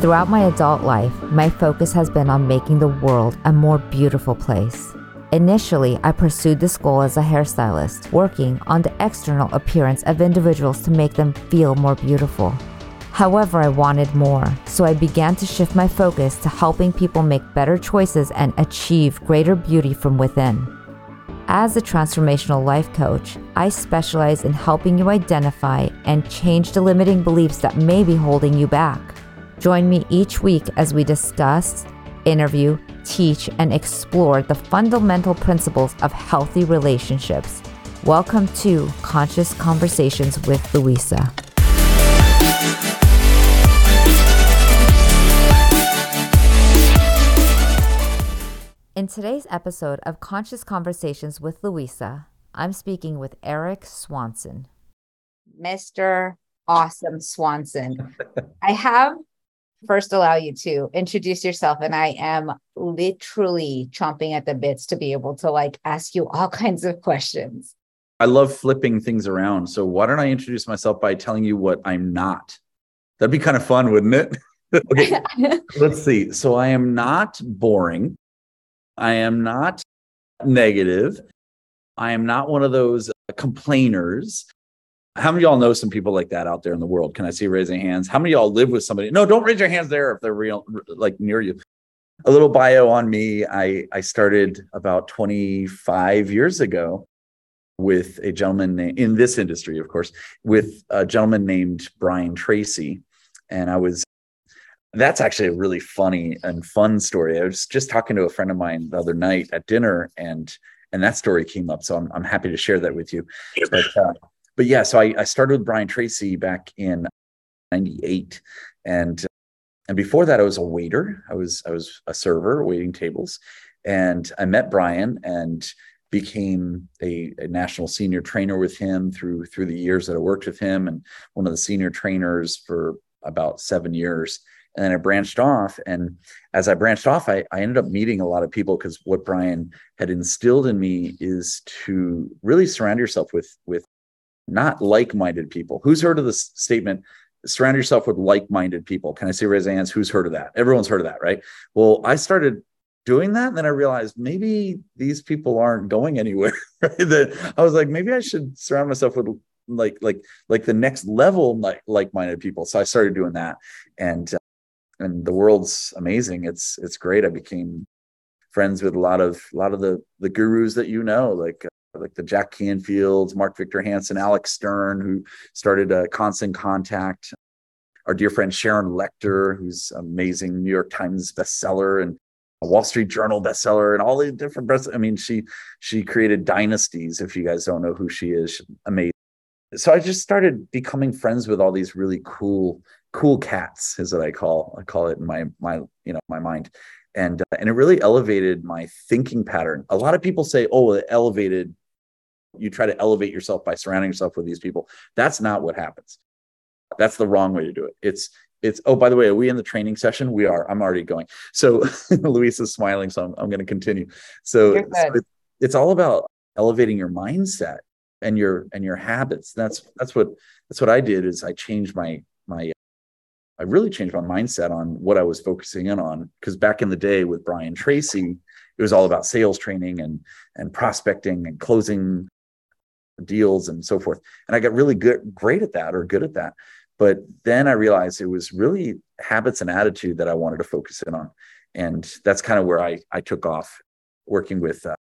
Throughout my adult life, my focus has been on making the world a more beautiful place. Initially, I pursued this goal as a hairstylist, working on the external appearance of individuals to make them feel more beautiful. However, I wanted more, so I began to shift my focus to helping people make better choices and achieve greater beauty from within. As a transformational life coach, I specialize in helping you identify and change the limiting beliefs that may be holding you back. Join me each week as we discuss, interview, teach, and explore the fundamental principles of healthy relationships. Welcome to Conscious Conversations with Louisa. In today's episode of Conscious Conversations with Louisa, I'm speaking with Erik Swanson. Mr. Awesome Swanson. I have first allow you to introduce yourself and I am literally chomping at the bits to be able to like ask you all kinds of questions. I love flipping things around. So why don't I introduce myself by telling you what I'm not? That'd be kind of fun, wouldn't it? okay. Let's see. So I am not boring. I am not negative. I am not one of those uh, complainers. How many y'all know some people like that out there in the world? Can I see raising hands? How many y'all live with somebody? No, don't raise your hands there if they're real, like near you. A little bio on me. I, I started about 25 years ago with a gentleman in this industry, of course, with a gentleman named Brian Tracy. And I was that's actually a really funny and fun story. I was just talking to a friend of mine the other night at dinner, and and that story came up. So I'm I'm happy to share that with you. But uh, but yeah, so I, I started with Brian Tracy back in '98, and and before that, I was a waiter. I was I was a server waiting tables, and I met Brian and became a, a, national senior trainer with him through through the years that I worked with him, and one of the senior trainers for about seven years and then I branched off. And as I branched off, I, I ended up meeting a lot of people because what Brian had instilled in me is to really surround yourself with with not like-minded people. Who's heard of the statement? Surround yourself with like-minded people. Can I see raise hands? Who's heard of that? Everyone's heard of that, right? Well, I started doing that, and then I realized maybe these people aren't going anywhere. Right? That I was like, maybe I should surround myself with like like like the next level like like-minded people. So I started doing that, and and the world's amazing. It's it's great. I became friends with a lot of a lot of the the gurus that you know, like uh, like the Jack Canfields, Mark Victor Hansen, Alex Stern, who started a Constant Contact. Our dear friend Sharon Lechter, who's amazing New York Times bestseller and a Wall Street Journal bestseller, and all the different. Best, I mean, she she created dynasties. If you guys don't know who she is, amazing. So I just started becoming friends with all these really cool cool cats is what I call I call it in my my you know my mind, and uh, and it really elevated my thinking pattern. A lot of people say, "Oh, it elevated." You try to elevate yourself by surrounding yourself with these people. That's not what happens. That's the wrong way to do it. It's it's oh by the way are we in the training session we are i'm already going so luis is smiling so i'm, I'm going to continue so, so it, it's all about elevating your mindset and your and your habits that's that's what that's what i did is i changed my my I really changed my mindset on what I was focusing in on. Because back in the day with Brian Tracy, it was all about sales training and and prospecting and closing deals and so forth. And I got really good, great at that or good at that. But then I realized it was really habits and attitude that I wanted to focus in on. And that's kind of where I, I took off working with uh,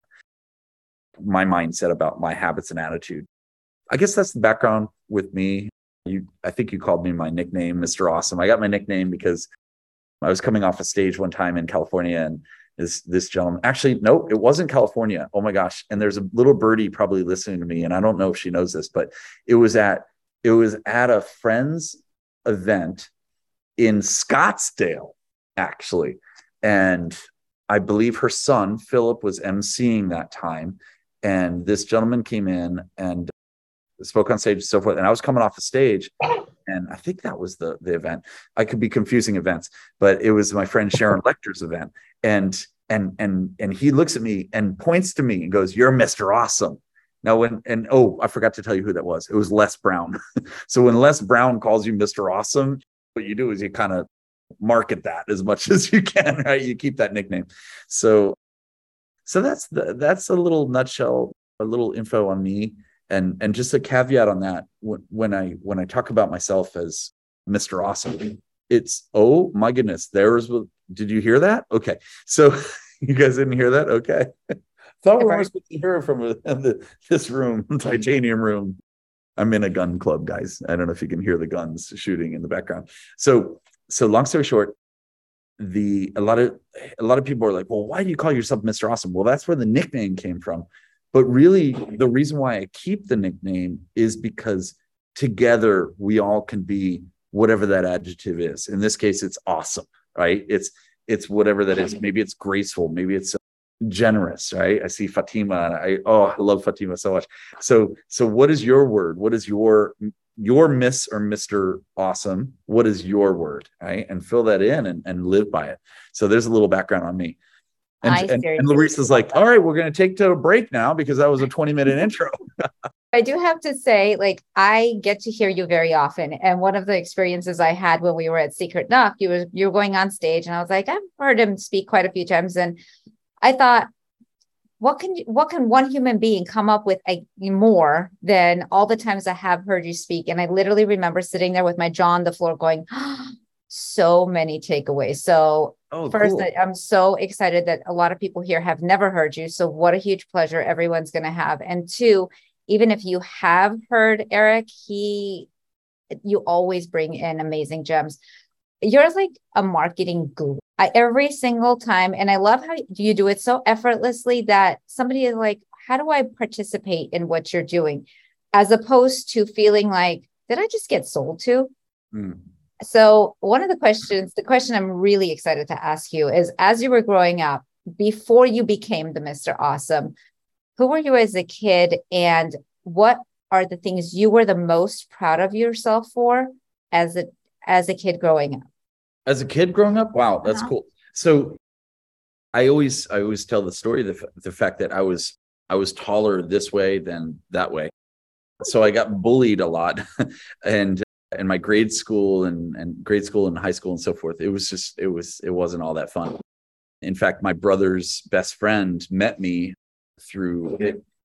my mindset about my habits and attitude. I guess that's the background with me you i think you called me my nickname mr awesome i got my nickname because i was coming off a stage one time in california and this this gentleman actually no it wasn't california oh my gosh and there's a little birdie probably listening to me and i don't know if she knows this but it was at it was at a friend's event in scottsdale actually and i believe her son philip was emceeing that time and this gentleman came in and spoke on stage and so forth. And I was coming off the stage, and I think that was the the event. I could be confusing events, but it was my friend Sharon Lechter's event. And and and and he looks at me and points to me and goes, "You're Mr. Awesome." Now, when and oh, I forgot to tell you who that was. It was Les Brown. so when Les Brown calls you Mr. Awesome, what you do is you kind of market that as much as you can, right? You keep that nickname. So, so that's the, that's a little nutshell, a little info on me. And, and just a caveat on that when, when I, when I talk about myself as Mr. Awesome, it's, oh my goodness, there's, did you hear that? Okay. So you guys didn't hear that? Okay. Thought we were supposed to hear it from uh, the, this room, titanium room. I'm in a gun club, guys. I don't know if you can hear the guns shooting in the background. So so long story short, the a lot of a lot of people are like, well, why do you call yourself Mr. Awesome? Well, that's where the nickname came from. But really, the reason why I keep the nickname is because together we all can be whatever that adjective is. In this case, it's awesome, right? It's it's whatever that is. Maybe it's graceful, maybe it's generous, right? I see Fatima and I oh, I love Fatima so much. So so what is your word? What is your your miss or mr awesome what is your word right and fill that in and, and live by it so there's a little background on me and, and, and Larissa's like, all right, we're going to take to a break now because that was a 20 minute intro. I do have to say, like, I get to hear you very often. And one of the experiences I had when we were at Secret Knock, you were you were going on stage, and I was like, I've heard him speak quite a few times. And I thought, what can what can one human being come up with a, more than all the times I have heard you speak? And I literally remember sitting there with my jaw on the floor, going, oh, so many takeaways. So oh, first, cool. I'm so excited that a lot of people here have never heard you. So what a huge pleasure everyone's going to have. And two, even if you have heard Erik, he you always bring in amazing gems. You're like a marketing guru. I, every single time. And I love how you do it so effortlessly that somebody is like, how do I participate in what you're doing? As opposed to feeling like, did I just get sold to? Mm. So, one of the questions, the question I'm really excited to ask you is as you were growing up, before you became the Mr. Awesome, who were you as a kid and what are the things you were the most proud of yourself for as a as a kid growing up? as a kid growing up wow that's uh-huh. cool so i always i always tell the story the, the fact that i was i was taller this way than that way so i got bullied a lot and in my grade school and, and grade school and high school and so forth it was just it was it wasn't all that fun in fact my brother's best friend met me through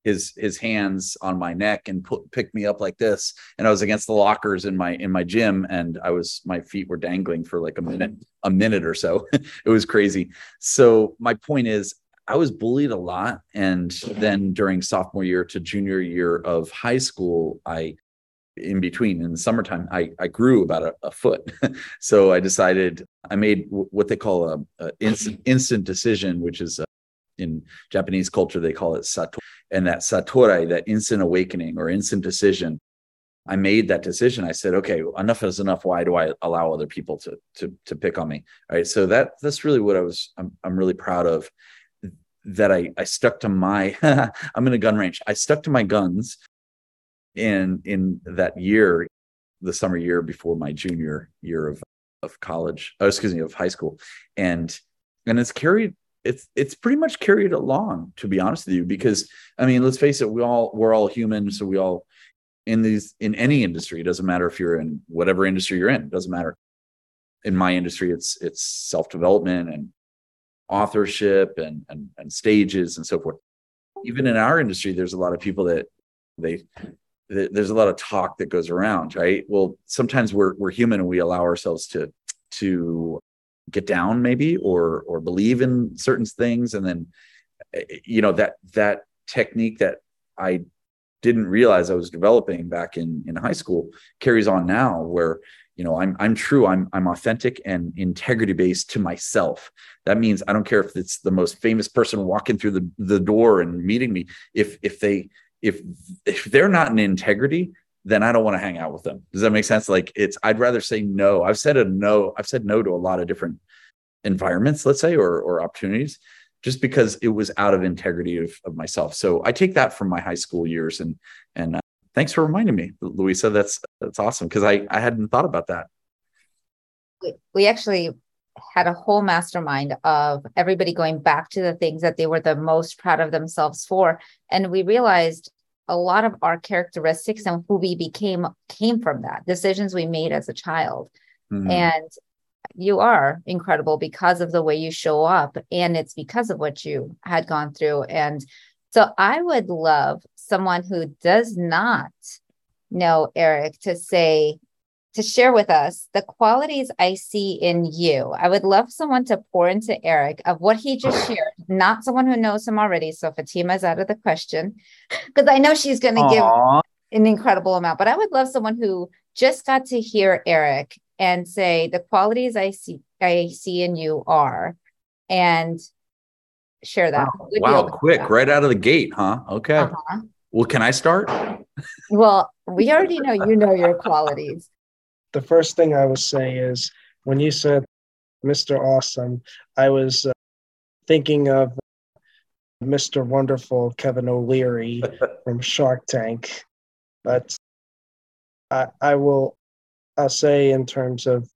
his his hands on my neck and put picked me up like this. And i was against the lockers in my in my gym and i was my feet were dangling for like a minute a minute or so. It was crazy. So my point is i was bullied a lot. And then during sophomore year to junior year of high school i in between in the summertime i, I grew about a, a foot. So i decided i made w- what they call a, a instant, instant decision which is in Japanese culture, they call it satori. And that satori, that instant awakening or instant decision, I made that decision. I said, okay, enough is enough. Why do I allow other people to to to pick on me? All right. So that that's really what I was I'm I'm really proud of that I I stuck to my I'm in a gun range. I stuck to my guns in in that year, the summer year before my junior year of of college, oh, excuse me, of high school. And and it's carried it's it's pretty much carried along to be honest with you because i mean let's face it we all we're all human so we all in these in any industry it doesn't matter if you're in whatever industry you're in it doesn't matter. In my industry it's it's self-development and authorship and, and and stages and so forth. Even in our industry there's a lot of people that they there's a lot of talk that goes around right? Well sometimes we're we're human and we allow ourselves to to get down maybe or or believe in certain things. And then eh, you know that that technique that i didn't realize i was developing back in in high school carries on now where you know i'm i'm true. I'm i'm authentic and integrity based to myself. That means i don't care if it's the most famous person walking through the the door and meeting me. If if they if if they're not in integrity then I don't want to hang out with them. Does that make sense? Like it's I'd rather say no. I've said a no, I've said no to a lot of different environments, let's say, or or opportunities, just because it was out of integrity of, of myself. So I take that from my high school years and and uh, thanks for reminding me, Louisa. That's that's awesome because I I hadn't thought about that. We, we actually had a whole mastermind of everybody going back to the things that they were the most proud of themselves for and we realized a lot of our characteristics and who we became came from that decisions we made as a child mm-hmm. and you are incredible because of the way you show up and it's because of what you had gone through and so i would love someone who does not know erik to say to share with us the qualities i see in you i would love someone to pour into erik of what he just shared not someone who knows him already so fatima is out of the question because i know she's going to give an incredible amount but i would love someone who just got to hear erik and say the qualities I see I see in you are and share that. Wow, wow quick, that. right out of the gate, huh? Okay. Uh-huh. Well, can I start? well, we already know you know your qualities. The first thing I would say is when you said Mr. Awesome, I was uh, thinking of Mr. Wonderful Kevin O'Leary from Shark Tank. But I, I will I'll say in terms of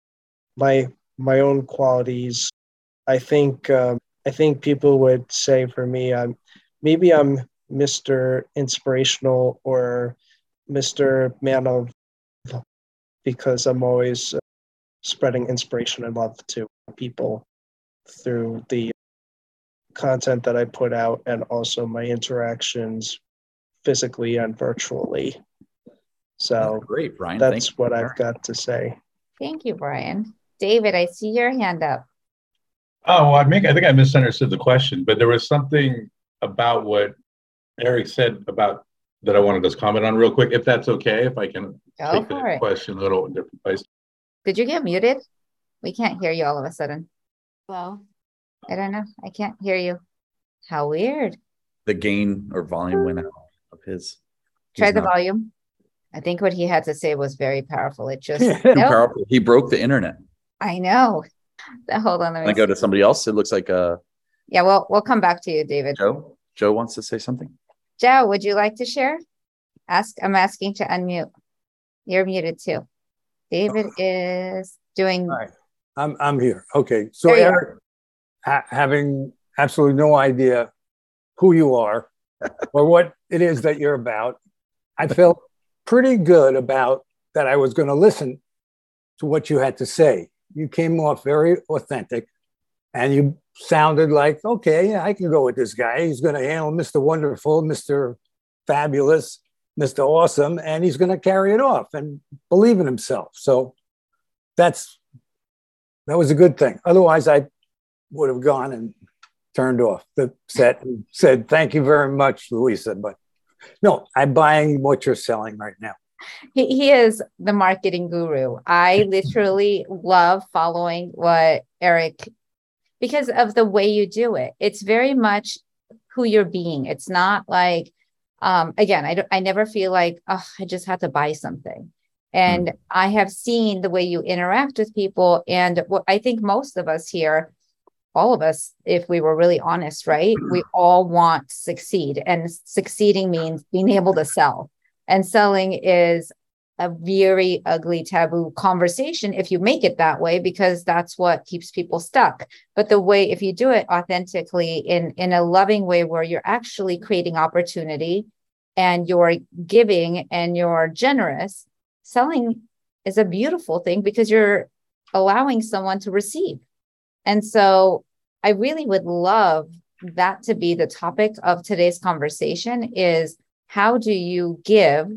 my my own qualities, I think um, I think people would say for me, I'm maybe I'm Mr. Inspirational or Mr. Man of because I'm always uh, spreading inspiration and love to people through the content that I put out and also my interactions physically and virtually. So that's great, Brian. That's Thank what you. I've got to say. Thank you, Brian. David, I see your hand up. Oh, well, I think I think I misunderstood the question, but there was something about what Eric said about that I wanted to comment on real quick, if that's okay, if I can Go take the it. question a little different place. Did you get muted? We can't hear you all of a sudden. Well, I don't know. I can't hear you. How weird. The gain or volume went out of his. Try the not... volume. I think what he had to say was very powerful. It just nope. powerful. He broke the internet. I know. Hold on. Let me I go to somebody else. It looks like uh yeah, well, we'll come back to you, David. Joe. Joe wants to say something. Joe, would you like to share? Ask. I'm asking to unmute. You're muted too. David is doing. Right. I'm I'm here. Okay. So Erik, ha- having absolutely no idea who you are or what it is that you're about, I felt pretty good about that I was going to listen to what you had to say. You came off very authentic and you sounded like, okay, yeah, I can go with this guy. He's going to handle Mr. Wonderful, Mr. Fabulous, Mr. Awesome, and he's going to carry it off and believe in himself. So that's that was a good thing. Otherwise, I would have gone and turned off the set and said, "Thank you very much, Louisa," but no, I'm buying what you're selling right now. He, he is the marketing guru. I literally love following what Erik because of the way you do it. It's very much who you're being. It's not like, um, again, I, I never feel like, oh, I just have to buy something. And mm. I have seen the way you interact with people. And what I think most of us here all of us, if we were really honest, right? We all want to succeed, and succeeding means being able to sell. And selling is a very ugly taboo conversation if you make it that way because that's what keeps people stuck. But the way if you do it authentically in in a loving way where you're actually creating opportunity and you're giving and you're generous selling is a beautiful thing because you're allowing someone to receive. And so I really would love that to be the topic of today's conversation is how do you give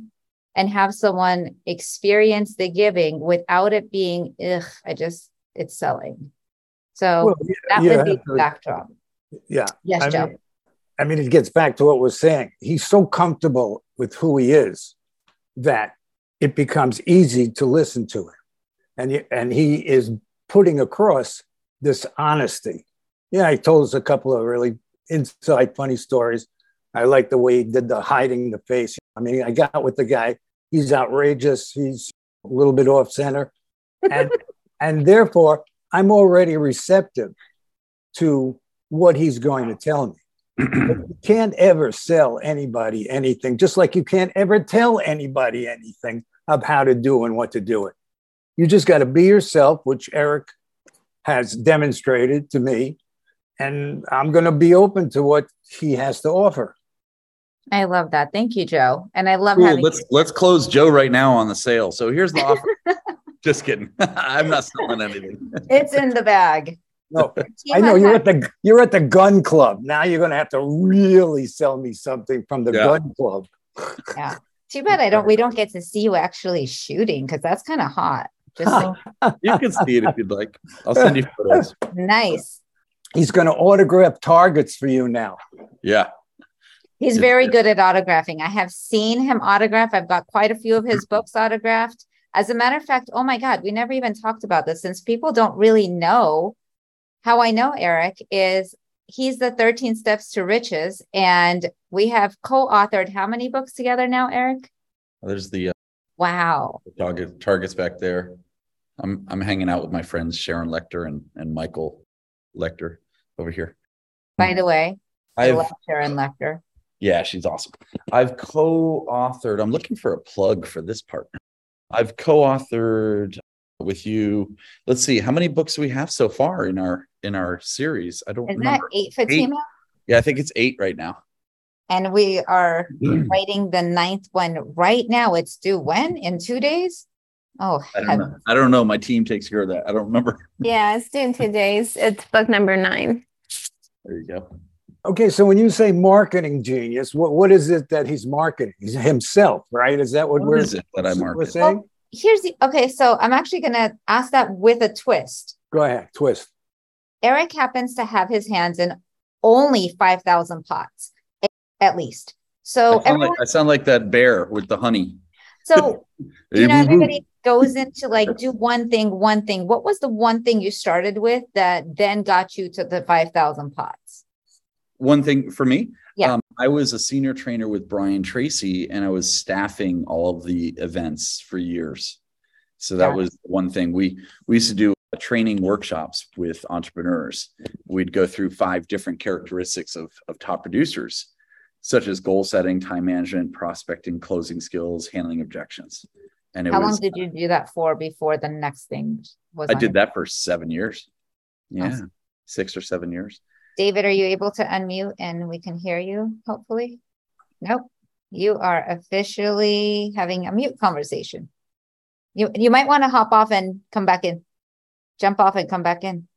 and have someone experience the giving without it being ugh, I just it's selling. So well, yeah, that yeah, would be the backdrop. Yeah. Yes, I Joe. Mean, I mean, it gets back to what we're saying. He's so comfortable with who he is that it becomes easy to listen to him. And, and he is putting across this honesty. Yeah, he told us a couple of really inside funny stories. I like the way he did the hiding the face. I mean, I got with the guy. He's outrageous. He's a little bit off center, and and therefore I'm already receptive to what he's going to tell me. you can't ever sell anybody anything, just like you can't ever tell anybody anything of how to do and what to do it. You just got to be yourself, which Erik has demonstrated to me. And I'm going to be open to what he has to offer. I love that. Thank you, Joe. And I love Ooh, having let's let's close Joe right now on the sale. So here's the offer. Just kidding. I'm not selling anything. It's in the bag. No, I know you're at the you're at the gun club. Now you're gonna have to really sell me something from the Yeah. gun club. Yeah. Too bad I don't. We don't get to see you actually shooting because that's kind of hot. Just like, You can see it if you'd like. I'll send you photos. nice. He's gonna autograph targets for you now. Yeah. He's very good. at autographing. I have seen him autograph. I've got quite a few of his books autographed. As a matter of fact, oh my God, we never even talked about this since people don't really know how I know Erik is he's the 13 steps to riches. And we have co-authored how many books together now, Erik? There's the uh, Wow. target targets back there. I'm I'm hanging out with my friends Sharon Lechter and and Michael Lechter over here. By the way, I I've love Sharon Lechter. Yeah, she's awesome. I've co-authored. I'm looking for a plug for this partner. I've co-authored with you. Let's see, how many books do we have so far in our in our series? I don't remember. Is that remember. eight Fatima? Yeah, I think it's eight right now. And we are I writing the ninth one right now. It's due when? In two days? Oh, I don't know. I don't know. My team takes care of that. I don't remember. Yeah, it's due in two days. It's book number nine. There you go. Okay, so when you say marketing genius, what, what is it that he's marketing? He's himself, right? Is that what, What we're, is it that I we're market? saying? here's the okay. So I'm actually going to ask that with a twist. Go ahead, twist. Erik happens to have his hands in only 5,000 pots at least. So, I sound, everyone, like, I sound like that bear with the honey. so you know, Hey, woo, woo. everybody goes into like do one thing, one thing. What was the one thing you started with that then got you to the 5,000 pots? One thing for me, Yeah. um, I was a senior trainer with Brian Tracy, and I was staffing all of the events for years. So that it. was one thing we we used to do uh, training workshops with entrepreneurs. We'd go through five different characteristics of of top producers, such as goal setting, time management, prospecting, closing skills, handling objections. And it How was long did you do that for before the next thing was I did your- that for seven years. Yeah, Awesome. six or seven years. David, are you able to unmute and we can hear you, hopefully? Nope. You are officially having a mute conversation. You you might want to hop off and come back in. Jump off and come back in.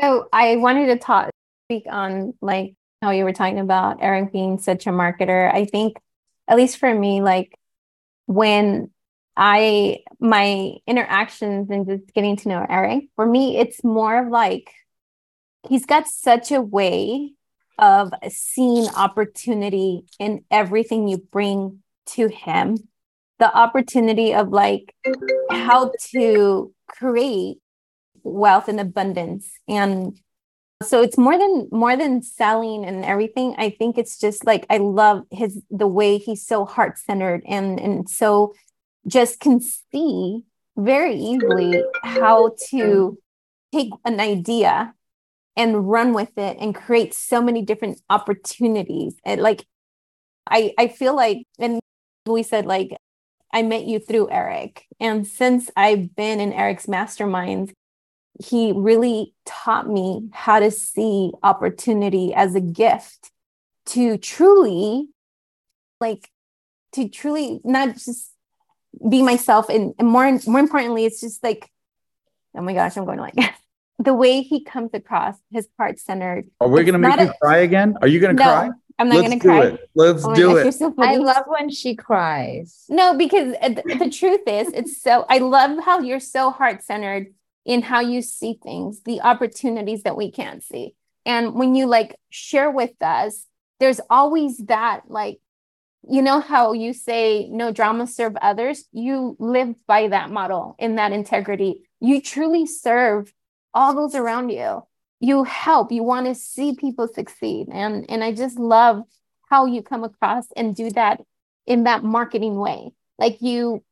So I wanted to talk speak on like how you were talking about Erik being such a marketer. I think at least for me, like when I my interactions and just getting to know Erik, for me, it's more of like he's got such a way of seeing opportunity in everything you bring to him. The opportunity of like how to create wealth and abundance and so it's more than more than selling and everything i think it's just like i love his the way he's so heart-centered and and so just can see very easily how to take an idea and run with it and create so many different opportunities. And like i i feel like and we said like i met you through erik. And since i've been in erik's masterminds he really taught me how to see opportunity as a gift to truly like to truly not just be myself and, and more more importantly it's just like oh my gosh i'm going to like the way he comes across his heart centered Are we going to make not you a- cry again? Are you going to no cry? i'm not going to cry it. Let's Oh do gosh, it. you're so I love when she cries. No, because uh, th- the truth is, it's so, I love how you're so heart centered in how you see things, the opportunities that we can't see. And when you like share with us, there's always that, like, you know, how you say no drama, serve others. You live by that model in that integrity. You truly serve all those around you. You help, you want to see people succeed. And, and I just love how you come across and do that in that marketing way like you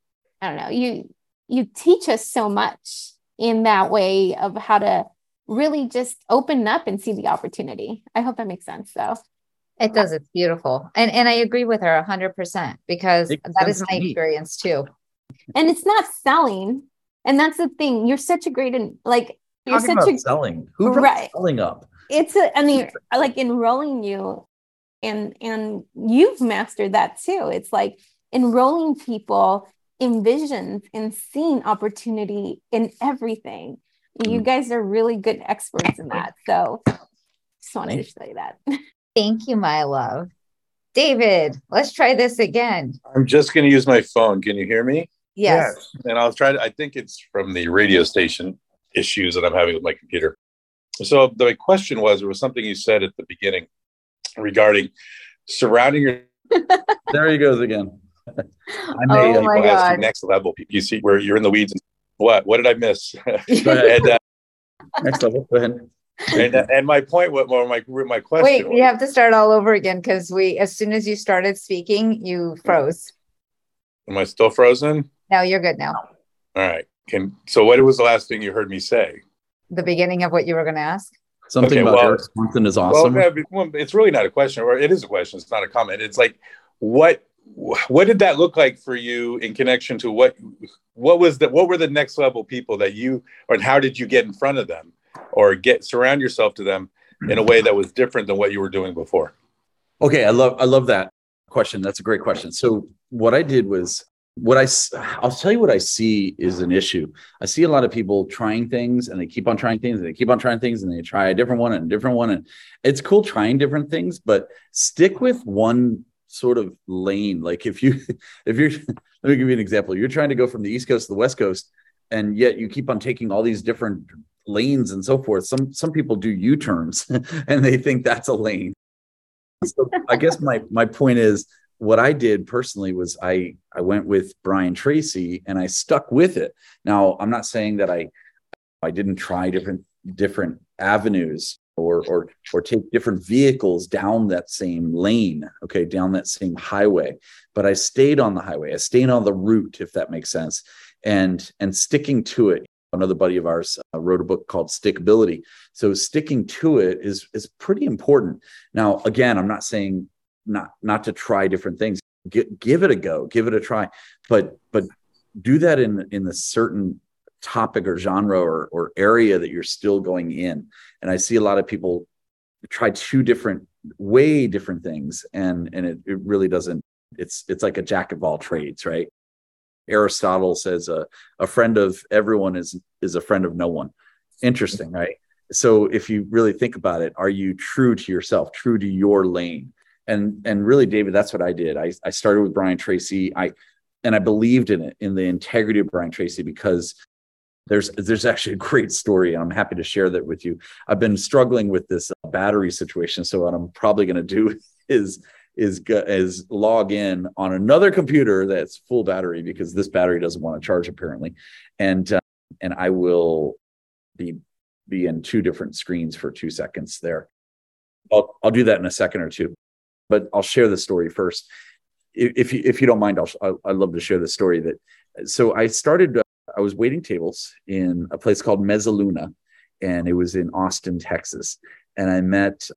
i don't know you you teach us so much in that way of how to really just open up and see the opportunity i hope that makes sense though. It does. It's beautiful. And and I agree with her 100% because Makes that is my me. experience too. and it's not selling and that's the thing you're such a great and like you're Talking such about a selling. Who brought Right. selling up? it's a i mean like enrolling you and and you've mastered that too it's like enrolling people envisioned and seen opportunity in everything. You Mm. guys are really good experts in that. So just wanted to say that. Thank you, my love. David, let's try this again. I'm just going to use my phone. Can you hear me? Yes. And I'll try to, I think it's from the radio station issues that I'm having with my computer. So the question was, there was something you said at the beginning regarding surrounding your There he goes again. I may, Oh my people to God. next level. You see where you're in the weeds. And what? What did I miss? And, uh, Next level. Go ahead. and, and my point, what well, my my question? Wait, was- you have to start all over again because we, as soon as you started speaking, you froze. Am I still frozen? no you're good now. All right. Can so what was the last thing you heard me say? The beginning of what you were going to ask. Something Okay, about well- Erik Swanson is awesome. Well, it's really not a question, or it is a question. It's not a comment. It's like, what what did that look like for you in connection to what what was the what were the next level people that you or and how did you get in front of them or get surround yourself to them in a way that was different than what you were doing before? Okay, I love I love that question. That's a great question. So what I did was what I I'll tell you what I see is an issue. I see a lot of people trying things and they keep on trying things and they keep on trying things and they try a different one and a different one and it's cool trying different things, but stick with one sort of lane. Like if you if you're let me give you an example. You're trying to go from the East Coast to the West Coast and yet you keep on taking all these different lanes and so forth. Some some people do U-turns and they think that's a lane so I guess my my point is what I did personally was I I went with Brian Tracy and I stuck with it. Now I'm not saying that I I didn't try different different avenues or or or take different vehicles down that same lane, okay, down that same highway, but I stayed on the highway. I stayed on the route if that makes sense. And and sticking to it. Another buddy of ours uh, wrote a book called Stickability. So sticking to it is is pretty important. Now, again, I'm not saying not not to try different things. Gi- give it a go, give it a try, but but do that in in a certain topic or genre or, or area that you're still going in. And I see a lot of people try two different, way different things, and and it, it really doesn't. It's it's like a jack of all trades, right? Aristotle says a, a friend of everyone is is a friend of no one. Interesting, right? So if you really think about it, are you true to yourself, true to your lane? And and really, David, that's what I did. I, I started with Brian Tracy. I and I believed in it, in the integrity of Brian Tracy, because there's there's actually a great story, and I'm happy to share that with you. I've been struggling with this uh, battery situation, so what I'm probably going to do is is is log in on another computer that's full battery because this battery doesn't want to charge apparently, and uh, and I will be be in two different screens for two seconds there. I'll I'll do that in a second or two, but I'll share the story first. If you, if you don't mind, I'll I'd love to share the story that. So I started. Uh, I was waiting tables in a place called Mezzaluna, and it was in Austin, Texas, and I met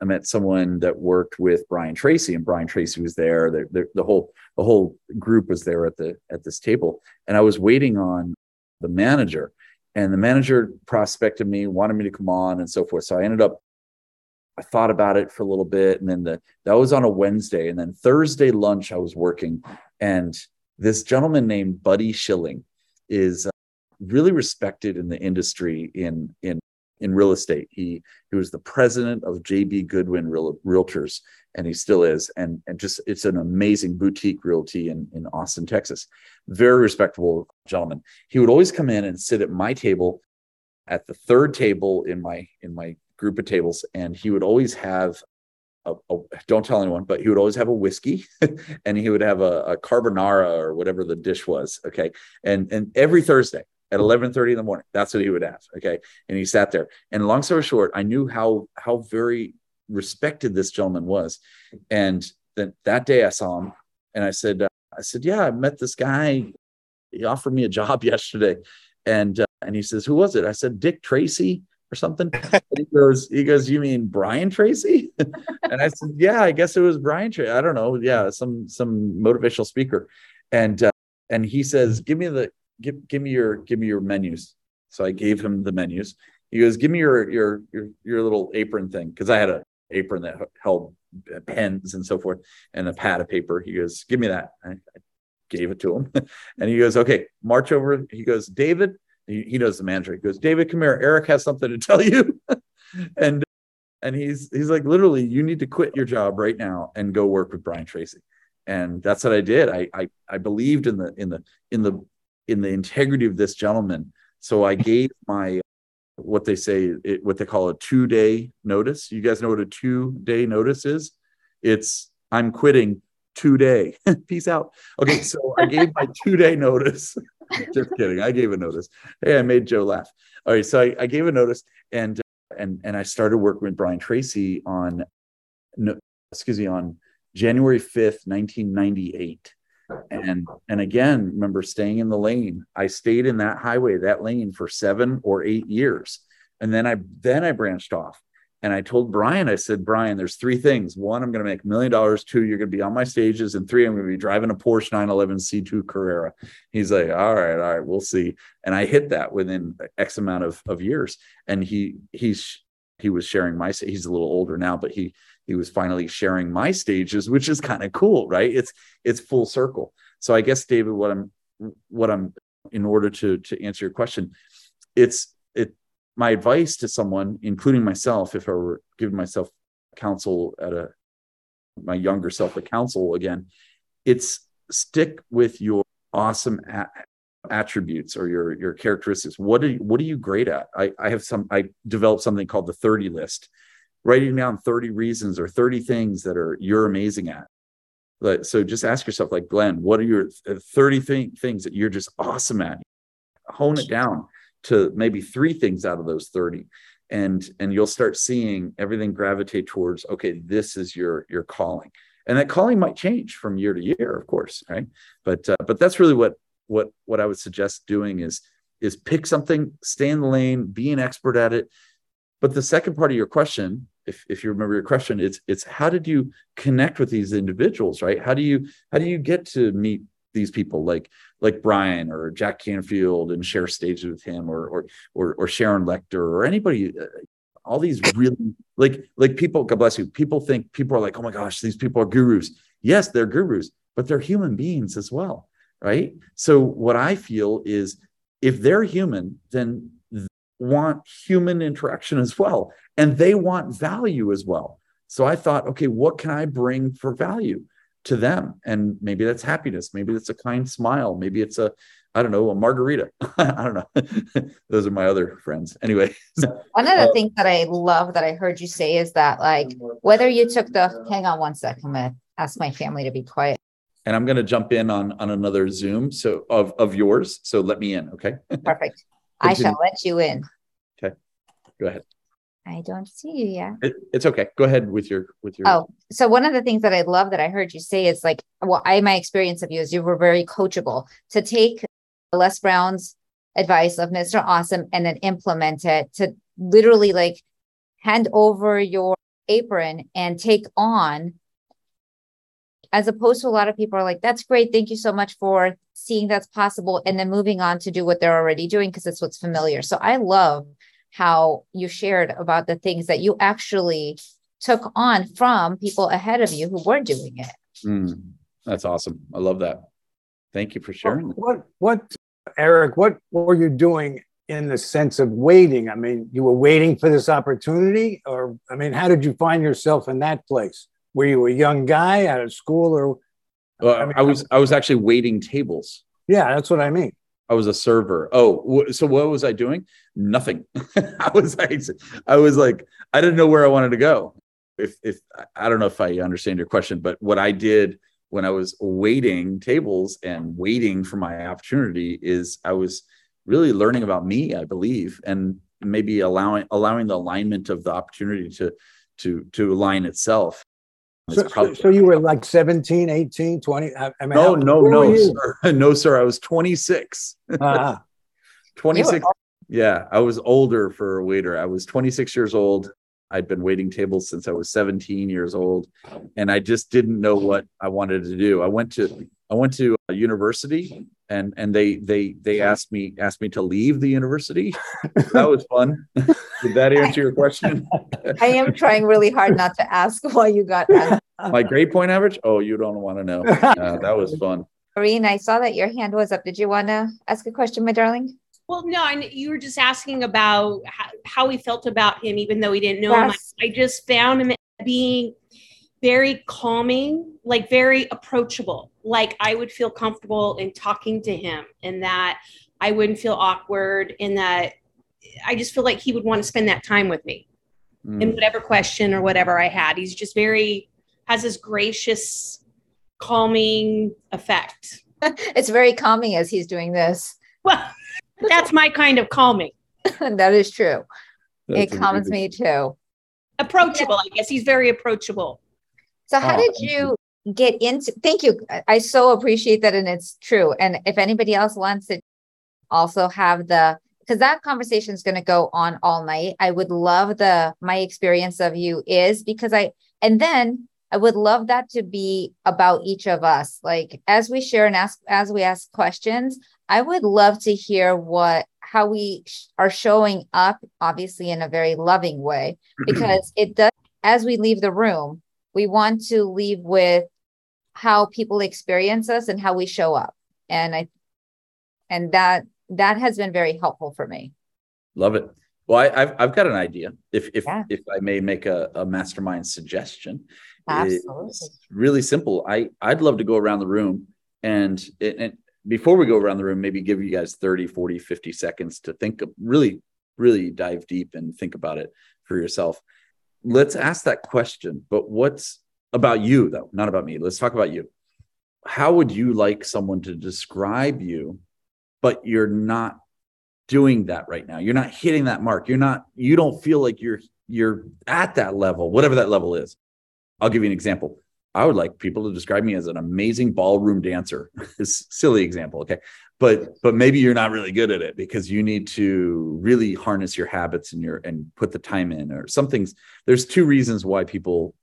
I met someone that worked with Brian Tracy, and Brian Tracy was there. The, the, the whole the whole group was there at the at this table, and I was waiting on the manager, and the manager prospected me, wanted me to come on, and so forth. So I ended up. I thought about it for a little bit, and then the that was on a Wednesday, and then Thursday lunch I was working, and this gentleman named Buddy Schilling is uh, really respected in the industry in in in real estate. He he was the president of JB Goodwin Real, Realtors, and he still is. And and just it's an amazing boutique realty in in Austin, Texas. Very respectable gentleman. He would always come in and sit at my table, at the third table in my in my group of tables, and he would always have. A, a, don't tell anyone, but he would always have a whiskey, and he would have a, a carbonara or whatever the dish was. Okay, and and every Thursday at eleven thirty in the morning, that's what he would have. Okay, and he sat there. And long story short, I knew how how very respected this gentleman was. And then that day I saw him, and I said, uh, I said, yeah, I met this guy. He offered me a job yesterday, and uh, and he says, who was it? I said, Dick Tracy or something. And he goes, he goes, you mean Brian Tracy? and I said, yeah, I guess it was Brian Tracy. I don't know, yeah, some some motivational speaker. And uh, and he says, give me the give give me your give me your menus. So I gave him the menus. He goes, give me your your your your little apron thing because I had a apron that held pens and so forth and a pad of paper. He goes, give me that. I, I gave it to him. and he goes, okay, march over. He goes, David, he, he knows the manager. He goes, David, come here. Erik has something to tell you. and and he's he's like, literally, you need to quit your job right now and go work with Brian Tracy. And that's what I did. I I, I believed in the in the in the in the integrity of this gentleman. So I gave my what they say it, what they call a two day notice. You guys know what a two day notice is? It's I'm quitting today. Peace out. Okay, so I gave my two day notice. Just kidding. I gave a notice. Hey, I made Joe laugh. All right, so I, I gave a notice and and and I started working with Brian Tracy on no, excuse me on January 5th, 1998. And and again, remember staying in the lane. I stayed in that highway, that lane for 7 or 8 years. And then I then I branched off and I told Brian, I said, Brian, there's three things. One, I'm going to make a million dollars. Two, you're going to be on my stages. And three, I'm going to be driving a Porsche 911 C2 Carrera. He's like, all right, all right, we'll see. And I hit that within X amount of, of years. And he, he's, he was sharing my, he's a little older now, but he, he was finally sharing my stages, which is kind of cool, right? It's, it's full circle. So I guess, David, what I'm, what I'm, in order to, to answer your question, it's, it, my advice to someone, including myself, if I were giving myself counsel at a my younger self a counsel again, it's stick with your awesome a- attributes or your your characteristics. What are you, what are you great at? I, I have some I developed something called the 30 list, writing down 30 reasons or 30 things that are you're amazing at. But, so just ask yourself, like Glenn, what are your uh, 30 th- things that you're just awesome at? Hone it down to maybe three things out of those 30 and and you'll start seeing everything gravitate towards okay this is your your calling. And that calling might change from year to year of course right? But uh, but that's really what what what i would suggest doing is is pick something stay in the lane be an expert at it. But the second part of your question if, if you remember your question it's it's how did you connect with these individuals right? How do you how do you get to meet these people like like Brian or Jack Canfield and share stages with him or or or, or Sharon Lechter or anybody uh, all these really like like people God bless you people think people are like oh my gosh these people are gurus. Yes they're gurus but they're human beings as well right? So what I feel is if they're human then they want human interaction as well and they want value as well. So I thought okay what can I bring for value to them. And maybe that's happiness. Maybe it's a kind smile. Maybe it's a i don't know a margarita. I don't know. Those are my other friends. Anyway. One of the uh, things that i love that i heard you say is that like whether you took the hang on one second i'm gonna ask my family to be quiet. And i'm gonna jump in on on another zoom so of of yours. So let me in okay? Perfect. I shall let you in. Okay. Go ahead I don't see you yet. It, it's okay. Go ahead with your with your. Oh, so one of the things that I love that I heard you say is like, well, I my experience of you is you were very coachable to take Les Brown's advice of Mr. Awesome and then implement it to literally like hand over your apron and take on as opposed to a lot of people are like that's great thank you so much for seeing that's possible and then moving on to do what they're already doing because it's what's familiar so i love how you shared about the things that you actually took on from people ahead of you who were doing it. Mm, that's awesome. I love that. Thank you for sharing. What, what, what, Erik, what were you doing in the sense of waiting? I mean, you were waiting for this opportunity, or I mean, how did you find yourself in that place? Were you a young guy out of school, or? Well, I, mean, I was. I was actually waiting tables. Yeah, that's what I mean. I was a server. Oh, so what was I doing? Nothing. I was like, I was like, I didn't know where I wanted to go. If, if I don't know if I understand your question, but what I did when I was waiting tables and waiting for my opportunity is I was really learning about me, I believe, and maybe allowing allowing the alignment of the opportunity to to to align itself so, probably, so, you were like 17, 18, 20? I mean, no, no, no, sir. No, sir. I was 26. Uh-huh. 26. Yeah, I was older for a waiter. I was 26 years old. I'd been waiting tables since I was 17 years old, and I just didn't know what I wanted to do. I went to I went to a university, and and they they they asked me asked me to leave the university. that was fun. Did that answer your question? I am trying really hard not to ask why you got that. My grade point average? Oh, you don't want to know. Uh, that was fun. Irene, I saw that your hand was up. Did you want to ask a question, my darling? Well, no, I, you were just asking about how, how he felt about him, even though we didn't know yes. him. I, I just found him being very calming, like very approachable. Like I would feel comfortable in talking to him, and that I wouldn't feel awkward, and that I just feel like he would want to spend that time with me mm. in whatever question or whatever I had. He's just very has this gracious, calming effect. it's very calming as he's doing this. Well, that's my kind of calming. that is true. That's it calms me too. Approachable, I guess. He's very approachable. So, how oh, did you get into? Thank you. I so appreciate that, and it's true. And if anybody else wants to also have the because that conversation is going to go on all night. I would love the my experience of you is because I and then I would love that to be about each of us. Like as we share and ask as we ask questions, I would love to hear what how we sh- are showing up obviously in a very loving way because it does as we leave the room, we want to leave with how people experience us and how we show up. And I and that that has been very helpful for me. Love it. Well, I, have I've got an idea. If if yeah. if I may make a, a mastermind suggestion, Absolutely. it's really simple. I I'd love to go around the room and and before we go around the room, maybe give you guys 30, 40, 50 seconds to think of really, really dive deep and think about it for yourself. Let's ask that question. But what's about you though? Not about me. Let's talk about you. How would you like someone to describe you but you're not doing that right now. You're not hitting that mark. You're not, you don't feel like you're you're at that level, whatever that level is. I'll give you an example. I would like people to describe me as an amazing ballroom dancer. It's silly example, okay? But but maybe you're not really good at it because you need to really harness your habits and your and put the time in or some things. There's two reasons why people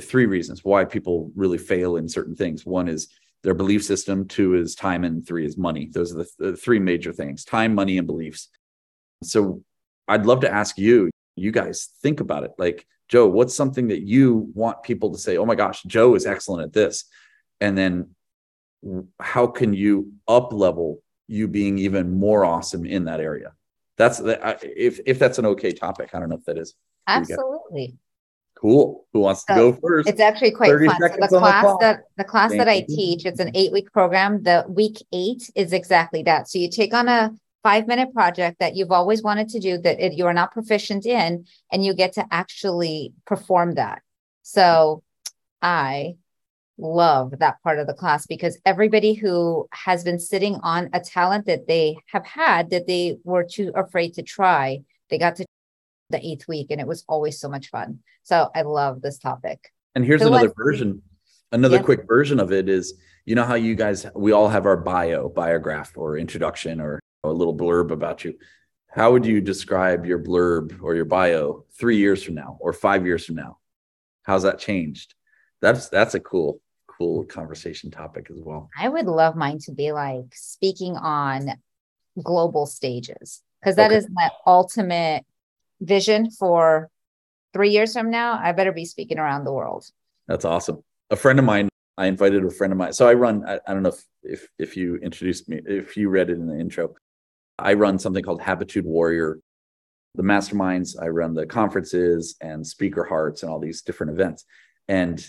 three reasons why people really fail in certain things. One is their belief system, two is time, and three is money. Those are the, th- the three major things time, money, and beliefs. So I'd love to ask you, you guys think about it. Like, Joe, what's something that you want people to say, oh my gosh, Joe is excellent at this? And then how can you up level you being even more awesome in that area? That's the, if if that's an okay topic. I don't know if that is. Absolutely. Cool. Who wants so to go first? It's actually quite fun. So the class the that the class Thank that I teach, it's an eight week program. The week eight is exactly that. So you take on a five minute project that you've always wanted to do that it, you are not proficient in, and you get to actually perform that. So I love that part of the class because everybody who has been sitting on a talent that they have had that they were too afraid to try, they got to the eighth week, and it was always so much fun. So I love this topic. And here's so another version. Another yeah. quick version of it is you know how you guys we all have our bio, biograph, or introduction, or a little blurb about you. How would you describe your blurb or your bio three years from now or five years from now? How's that changed? That's that's a cool cool conversation topic as well. I would love mine to be like speaking on global stages because that okay. is my ultimate vision for three years from now, I better be speaking around the world. That's awesome. A friend of mine, I invited a friend of mine. So I run, I, I don't know if, if, if you introduced me, if you read it in the intro, I run something called Habitude Warrior, the masterminds. I run the conferences and speaker hearts and all these different events. And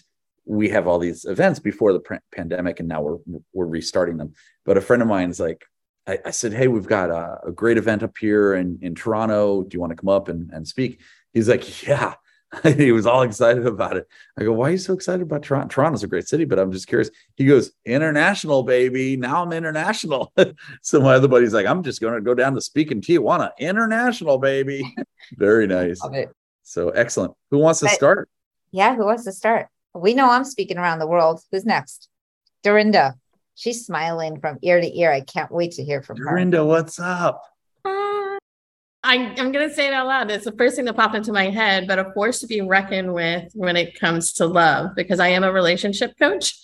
we have all these events before the pandemic and now we're, we're restarting them. But a friend of mine is like, I, I said, Hey, we've got a, a, great event up here in, in Toronto. Do you want to come up and, and speak? He's like, Yeah. he was all excited about it. I go, Why are you so excited about Toronto? Toronto's a great city, but I'm just curious. He goes, International, baby. Now I'm international. so my other buddy's like, I'm just going to go down to speak in Tijuana. International, baby. Very nice. So excellent. Who wants to start? Yeah, who wants to start? We know I'm speaking around the world. Who's next? Dorinda. She's smiling from ear to ear. I can't wait to hear from Dorinda, her. what's up? Uh, I'm, I'm going to say it out loud. It's the first thing that popped into my head, but a force to be reckoned with when it comes to love, because I am a relationship coach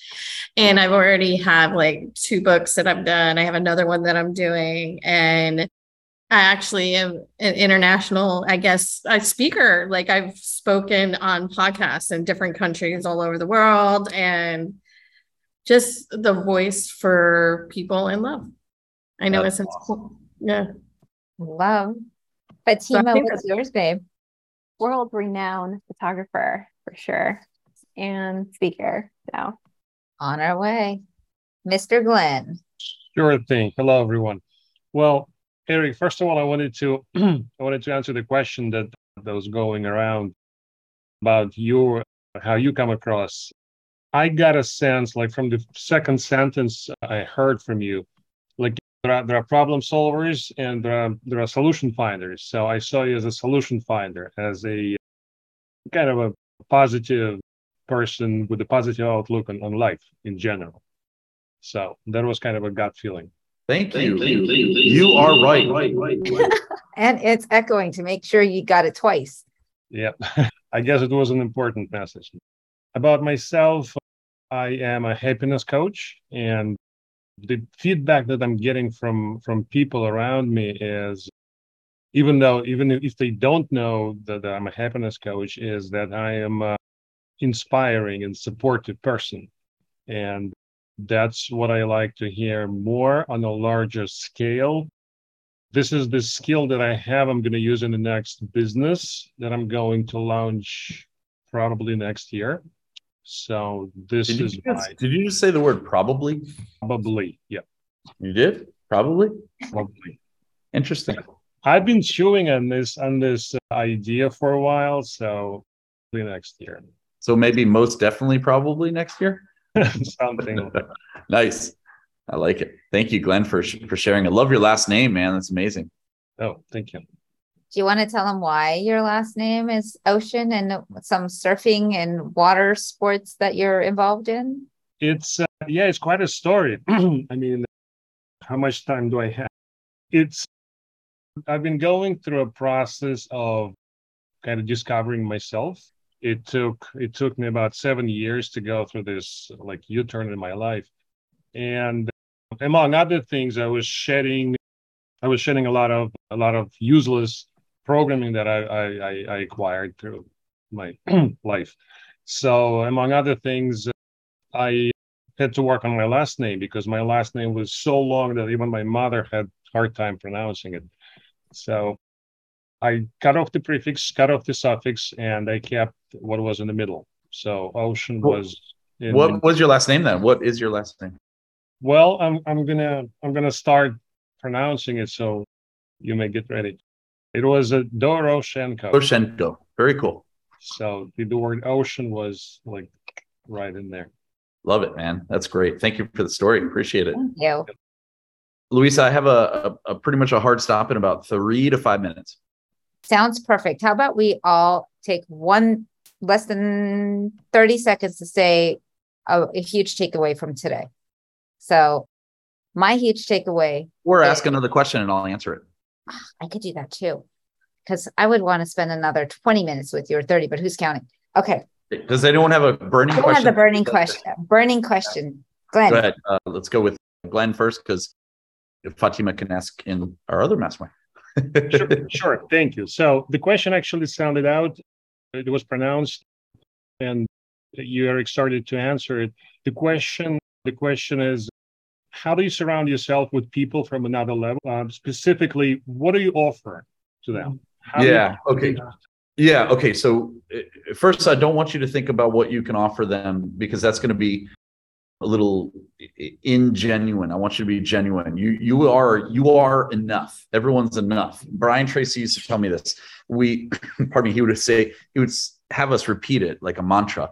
and I've already have like two books that I've done. I have another one that I'm doing. And I actually am an international, I guess, a speaker. Like I've spoken on podcasts in different countries all over the world. And just the voice for people in love. I know That's it's awesome. yeah. Love. So I Fatima, think what's yours, babe? World renowned photographer for sure and speaker. So On our way. Mr. Glenn. Sure thing. Hello, everyone. Well, Erik, first of all, I wanted to I wanted to answer the question that that was going around about your how you come across. I got a sense, like from the second sentence I heard from you, like there are, there are problem solvers and there are, there are solution finders. So I saw you as a solution finder, as a kind of a positive person with a positive outlook on, on life in general. So that was kind of a gut feeling. Thank you. You are right. And it's echoing to make sure you got it twice. Yeah, I guess it was an important message. About myself, I am a happiness coach, and the feedback that I'm getting from from people around me is, even though even if they don't know that I'm a happiness coach, is that I am a inspiring and supportive person, and that's what I like to hear more on a larger scale this is the skill that I have. I'm going to use in the next business that I'm going to launch probably next year. So this Did you, is just, my did you just say the word probably? probably, yeah, You did? Probably? probably. Interesting. I've been chewing on this on this idea for a while, so next year, So maybe most definitely probably next year? something. nice. I like it. Thank you, Glenn, for for sharing. I love your last name, man. That's amazing. Oh, thank you. Do you want to tell them why your last name is Ocean and some surfing and water sports that you're involved in? It's uh, yeah, it's quite a story. I mean, how much time do I have? It's I've been going through a process of kind of discovering myself. It took it took me about seven years to go through this like U-turn in my life, and among other things, I was shedding I was shedding a lot of a lot of useless programming that I I, I- acquired through my life. So among other things, I had to work on my last name because my last name was so long that even my mother had hard time pronouncing it. So I cut off the prefix, cut off the suffix, and I kept what was in the middle. So ocean was in, What was your last name then? What is your last name? well, I'm I'm gonna I'm gonna start pronouncing it so you may get ready. It was a Doroshenko. Oshenko. Very cool. So the, the word ocean was like right in there. Love it, man. That's great. Thank you for the story. Appreciate it. Thank you. Louisa, I have a, a, a pretty much a hard stop in about three to five minutes. Sounds perfect. How about we all take one less than 30 seconds to say a, a huge takeaway from today? So, my huge takeaway, Or Yeah. ask another question and I'll answer it. I could do that too, because I would want to spend another 20 minutes with you or 30, but who's counting? Okay. Does anyone have a burning I don't question? have the burning question. Burning question. Glenn. Go ahead. Uh, let's go with Glenn first because Fatima can ask in our other mastermind. Sure, sure. Thank you. So the question actually sounded out. It was pronounced, and you Erik started to answer it. The question, the question is, how do you surround yourself with people from another level? Um, specifically, what do you offer to them? How do you- Yeah, okay. Yeah. Okay. So uh, first, I don't want you to think about what you can offer them because that's going to be a little ingenuine. I want you to be genuine. You you are you are enough. Everyone's enough. Brian Tracy used to tell me this. We, pardon me. He would say he would have us repeat it like a mantra.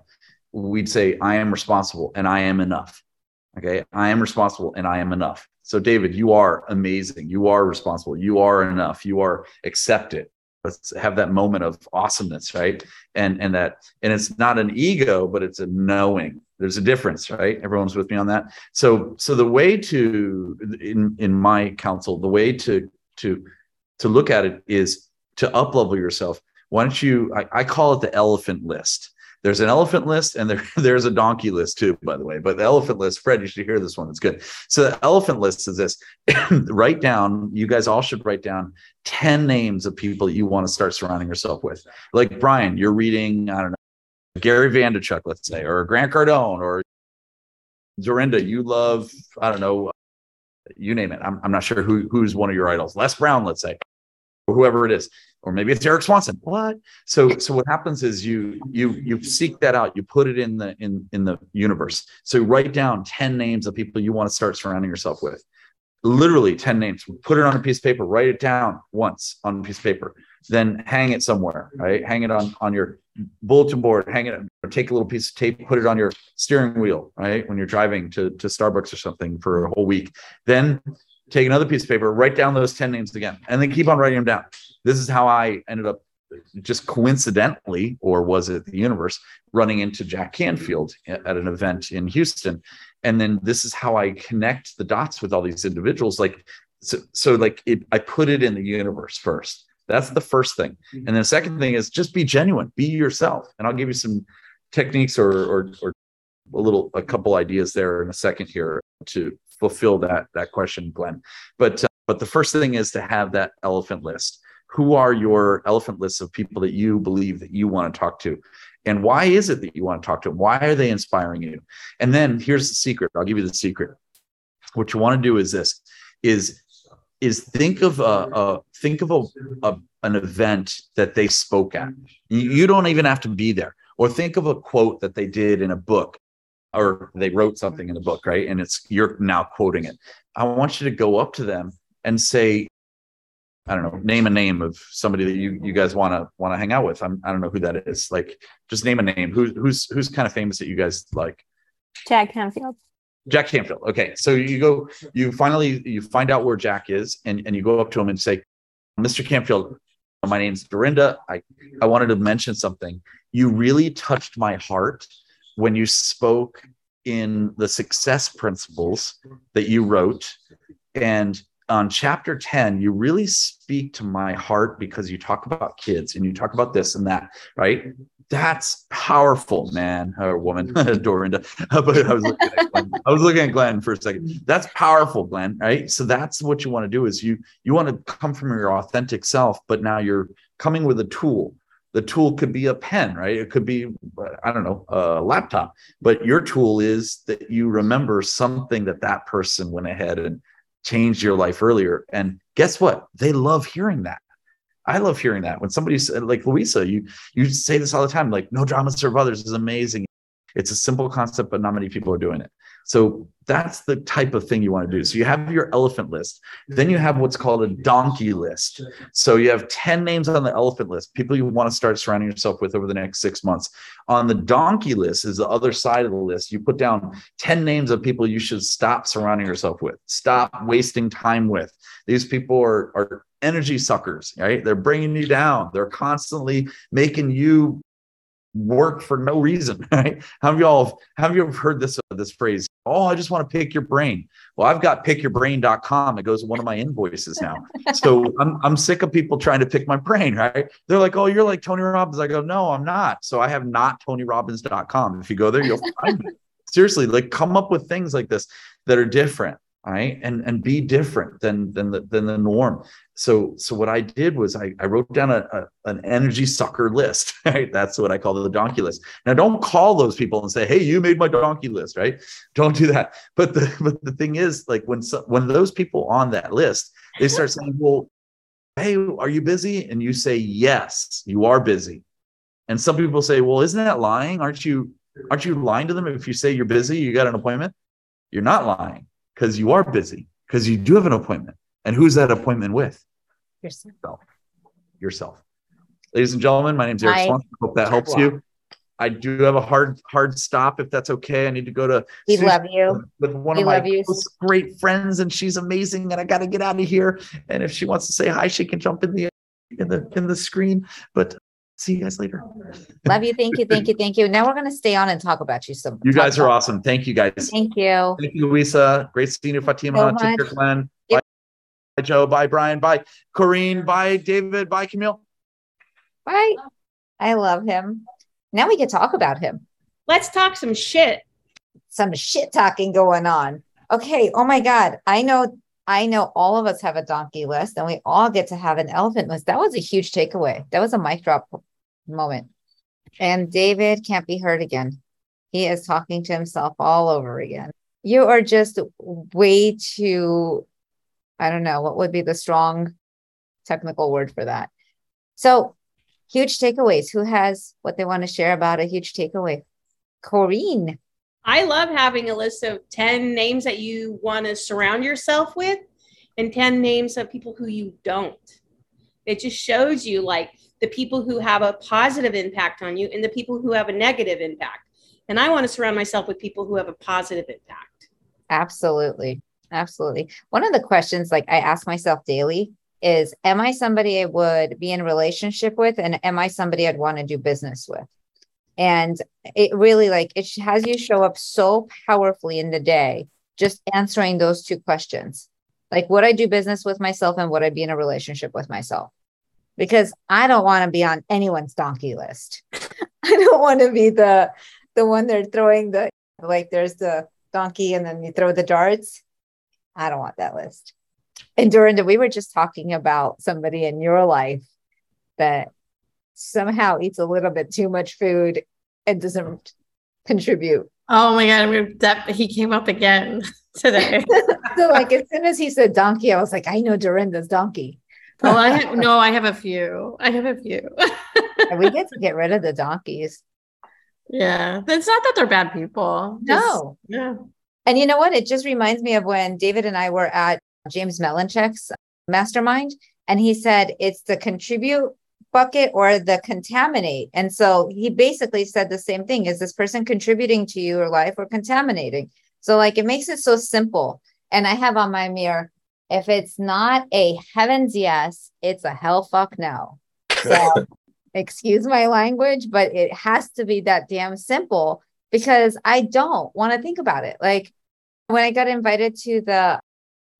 We'd say, "I am responsible and I am enough." Okay, I am responsible and I am enough. So, David, you are amazing. You are responsible. You are enough. You are accepted let's have that moment of awesomeness right and and that and it's not an ego but it's a knowing there's a difference right everyone's with me on that so so the way to in in my counsel the way to to to look at it is to uplevel yourself why don't you I, I call it the elephant list there's an elephant list and there, there's a donkey list too by the way but the elephant list fred you should hear this one it's good so the elephant list is this write down you guys all should write down 10 names of people you want to start surrounding yourself with. Like Brian, you're reading, I don't know, Gary Vaynerchuk, let's say, or Grant Cardone, or Dorinda, you love, I don't know, you name it. I'm, I'm not sure who who's one of your idols. Les Brown, let's say, whoever it is, or maybe it's Erik Swanson. What? So so what happens is you you you seek that out. You put it in the in in the universe. So write down ten names of people you want to start surrounding yourself with. Literally ten names. Put it on a piece of paper. Write it down once on a piece of paper. Then hang it somewhere. Right. Hang it on on your bulletin board. Hang it. Or take a little piece of tape. Put it on your steering wheel. Right. When you're driving to to Starbucks or something for a whole week. Then take another piece of paper, write down those 10 names again, and then keep on writing them down. This is how I ended up just coincidentally, or was it the universe, running into Jack Canfield at an event in Houston. And then this is how I connect the dots with all these individuals. Like, so, so like it, I put it in the universe first. That's the first thing. Mm-hmm. And then the second thing is just be genuine, be yourself. And I'll give you some techniques or, or, or a little, a couple ideas there in a second here to fulfill that, that question, Glenn. But, uh, but the first thing is to have that elephant list. Who are your elephant lists of people that you believe that you want to talk to? And why is it that you want to talk to them why are they inspiring you? And then here's the secret i'll give you the secret. What you want to do is this is is think of a, a think of a, a, an event that they spoke at. You, you don't even have to be there. Or think of a quote that they did in a book or they wrote something in a book right and it's you're now quoting it i want you to go up to them and say I don't know, name a name of somebody that you you guys want to want to hang out with. I'm I don't know who that is. Like, just name a name. Who's who's who's kind of famous that you guys like? Jack Canfield. Jack Canfield. Okay, so you go, you finally you find out where Jack is, and and you go up to him and say, Mr. Canfield, my name's Dorinda. I I wanted to mention something. You really touched my heart when you spoke in the success principles that you wrote and on chapter 10, you really speak to my heart because you talk about kids and you talk about this and that, right? That's powerful, man or woman, Dorinda. but I was looking at Glenn. I was looking at Glenn for a second. That's powerful, Glenn, right? So that's what you want to do is you you want to come from your authentic self, but now you're coming with a tool. The tool could be a pen, right? It could be, I don't know, a laptop. But your tool is that you remember something that that person went ahead and changed your life earlier. And guess what? They love hearing that. I love hearing that when somebody said, like Louisa, you you say this all the time, like no drama serve others is amazing. It's a simple concept, but not many people are doing it. So that's the type of thing you want to do. So you have your elephant list. Then you have what's called a donkey list. So you have 10 names on the elephant list, people you want to start surrounding yourself with over the next six months. On the donkey list is the other side of the list. You put down 10 names of people you should stop surrounding yourself with, stop wasting time with. These people are, are energy suckers, right? They're bringing you down. They're constantly making you work for no reason, right? How of y'all have you ever heard this uh, this phrase? Oh, I just want to pick your brain. Well, I've got pickyourbrain.com. It goes one of my invoices now. so I'm I'm sick of people trying to pick my brain, right? They're like, oh, you're like Tony Robbins. I go, no, I'm not. So I have not TonyRobbins.com. If you go there, you'll find me. Seriously, like come up with things like this that are different right? And and be different than than the, than the norm. So so what i did was i, I wrote down a, a, an energy sucker list right? That's what i call the donkey list. Now don't call those people and say hey you made my donkey list right? Don't do that. But the but the thing is like when so, when those people on that list they start saying well hey are you busy? And you say yes you are busy. And some people say well isn't that lying? Aren't you aren't you lying to them? If you say you're busy you got an appointment? You're not lying because you are busy, because you do have an appointment. And who's that appointment with? Yourself. Yourself. Ladies and gentlemen, my name is Erik Swanson. Hope that helps you. I do have a hard hard stop if that's okay. I need to go to we love you with one we of my great friends, and she's amazing. And I got to get out of here. And if she wants to say hi, she can jump in the in the in the screen. But see you guys later. Love you. Thank you. Thank you. Thank you. Now we're going to stay on and talk about you some. You guys are awesome. Thank you guys. Thank you. Thank you, Louisa. Great seeing you, Fatima. So Take care, Glenn. Yep. Bye, Joe. Bye, Brian. Bye, Corrine. Bye, David. Bye, Camille. Bye. I love him. Now we can talk about him. Let's talk some shit. Some shit talking going on. Okay. Oh my God. I know I know all of us have a donkey list and we all get to have an elephant list. That was a huge takeaway. That was a mic drop moment. And David can't be heard again. He is talking to himself all over again. you are just way too, I don't know, what would be the strong technical word for that? So, huge takeaways. Who has what they want to share about a huge takeaway? Corrine. I love having a list of 10 names that you want to surround yourself with and 10 names of people who you don't. It just shows you like the people who have a positive impact on you and the people who have a negative impact. And I want to surround myself with people who have a positive impact. Absolutely. Absolutely. One of the questions like I ask myself daily is am I somebody I would be in a relationship with and am I somebody I'd want to do business with? And it really like it has you show up so powerfully in the day just answering those two questions. Like would I do business with myself and would I be in a relationship with myself? Because I don't want to be on anyone's donkey list. I don't want to be the the one they're throwing the like there's the donkey and then you throw the darts. I don't want that list. And Dorinda, we were just talking about somebody in your life that somehow eats a little bit too much food and doesn't contribute. Oh my god, that he came up again today. so like as soon as he said donkey, I was like, I know Dorinda's donkey. Oh, I have, no, I have a few. I have a few. we get to get rid of the donkeys. Yeah, it's not that they're bad people. No. Just, yeah. And you know what? It just reminds me of when David and I were at James Malinchak's mastermind, and he said it's the contribute bucket or the contaminate. And so he basically said the same thing: is this person contributing to your life or contaminating? So like it makes it so simple. And I have on my mirror, if it's not a heavens yes, it's a hell fuck no. So excuse my language, but it has to be that damn simple because I don't want to think about it. Like when I got invited to the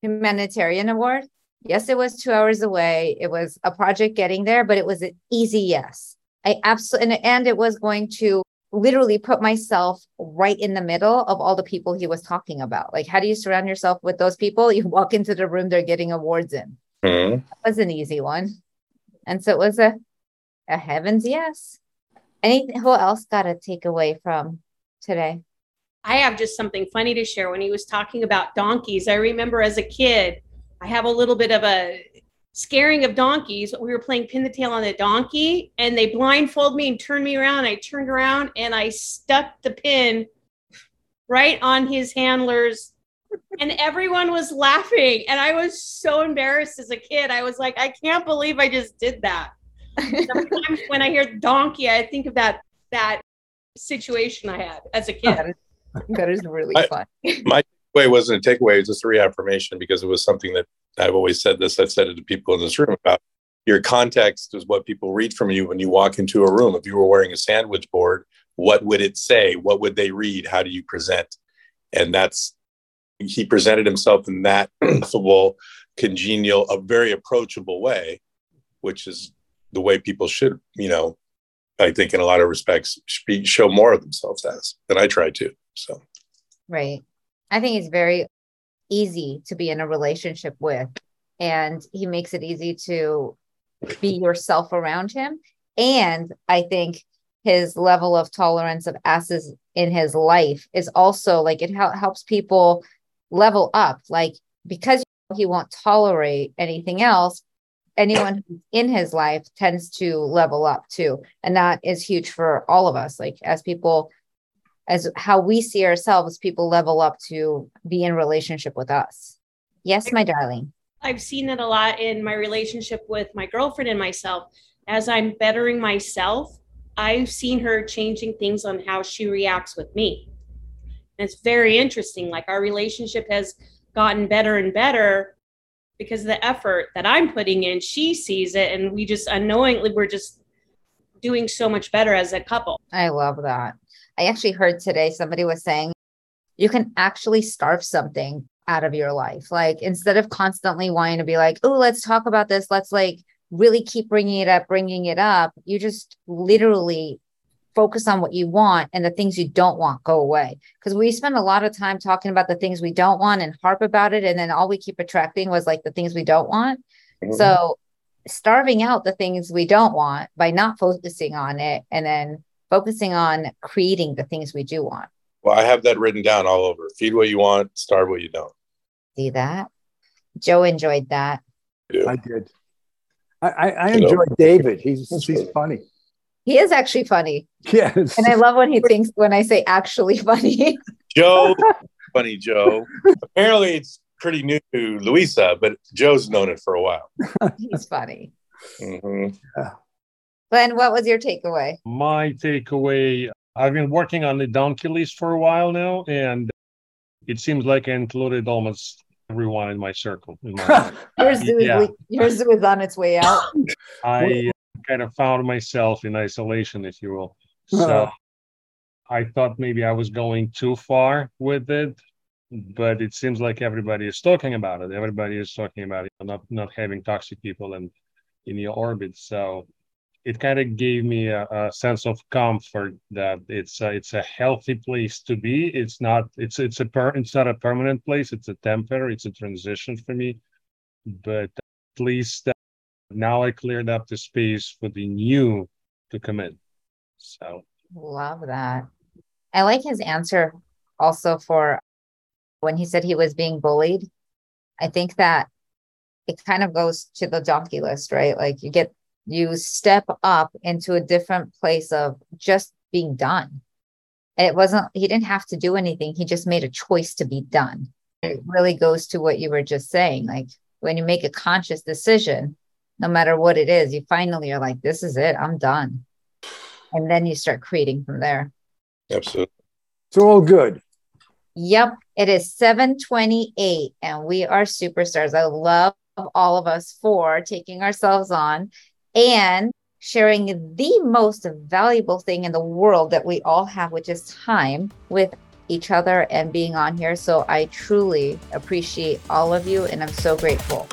humanitarian award, yes, it was two hours away. It was a project getting there, but it was an easy yes. I absolutely, and, and it was going to literally put myself right in the middle of all the people he was talking about. Like, how do you surround yourself with those people? You walk into the room they're getting awards in. Mm-hmm. That was an easy one. And so it was a a heavens yes. Anything who else got a takeaway from today? I have just something funny to share. When he was talking about donkeys, I remember as a kid, I have a little bit of a scaring of donkeys. We were playing pin the tail on the donkey, and they blindfolded me and turned me around. I turned around and I stuck the pin right on his handler's and everyone was laughing and i was so embarrassed as a kid i was like i can't believe i just did that Sometimes when I hear donkey, I think of that that situation I had as a kid. That is, that is really I, fun. my takeaway wasn't a takeaway; it was just a reaffirmation because it was something that I've always said. This I've said it to people in this room about your context is what people read from you when you walk into a room. If you were wearing a sandwich board, what would it say? What would they read? How do you present? And that's he presented himself in that affable, congenial, a very approachable way, which is the way people should, you know, I think in a lot of respects, show more of themselves as than I try to. So, right. I think it's very easy to be in a relationship with, and he makes it easy to be yourself around him. And I think his level of tolerance of asses in his life is also like it helps people level up. Like, because he won't tolerate anything else, anyone in his life tends to level up too and that is huge for all of us like as people as how we see ourselves people level up to be in relationship with us. Yes my darling. I've seen it a lot in my relationship with my girlfriend and myself. As i'm bettering myself i've seen her changing things on how she reacts with me. And it's very interesting like our relationship has gotten better and better because of the effort that I'm putting in, she sees it, and we just unknowingly we're just doing so much better as a couple. I love that. I actually heard today somebody was saying you can actually starve something out of your life. Like instead of constantly wanting to be like, oh, let's talk about this, let's like really keep bringing it up, bringing it up, you just literally focus on what you want and the things you don't want go away. Because we spend a lot of time talking about the things we don't want and harp about it. And then all we keep attracting was like the things we don't want. Mm-hmm. So starving out the things we don't want by not focusing on it and then focusing on creating the things we do want. Well, I have that written down all over. Feed what you want, starve what you don't. See that? Joe enjoyed that. I did. I, I, I enjoy David. He's he's funny. He is actually funny. Yes. And I love when he thinks when I say actually funny. Joe, funny Joe. Apparently, it's pretty new to Luisa, but Joe's known it for a while. He's funny. Mhm. Glenn, what was your takeaway? My takeaway I've been working on the donkey list for a while now, and it seems like I included almost everyone in my circle. In my, Your zoo, Yeah. is, your zoo on its way out. I uh, kind of found myself in isolation, if you will. Uh-huh. So I thought maybe I was going too far with it, but it seems like everybody is talking about it. Everybody is talking about it, not not having toxic people in in your orbit. So it kind of gave me a, a sense of comfort that it's a, it's a healthy place to be. It's not it's it's a per, it's not a permanent place. It's a temporary. It's a transition for me, but at least uh, now I cleared up the space for the new to come in. So Love that. I like his answer also for when he said he was being bullied. I think that it kind of goes to the donkey list, right? Like you get, you step up into a different place of just being done. And it wasn't, he didn't have to do anything. He just made a choice to be done. It really goes to what you were just saying. Like when you make a conscious decision, no matter what it is, you finally are like, this is it, I'm done. And then you start creating from there. Absolutely. It's all good. Yep, it is 728 and we are superstars. I love all of us for taking ourselves on and sharing the most valuable thing in the world that we all have, which is time with each other and being on here. So I truly appreciate all of you and I'm so grateful.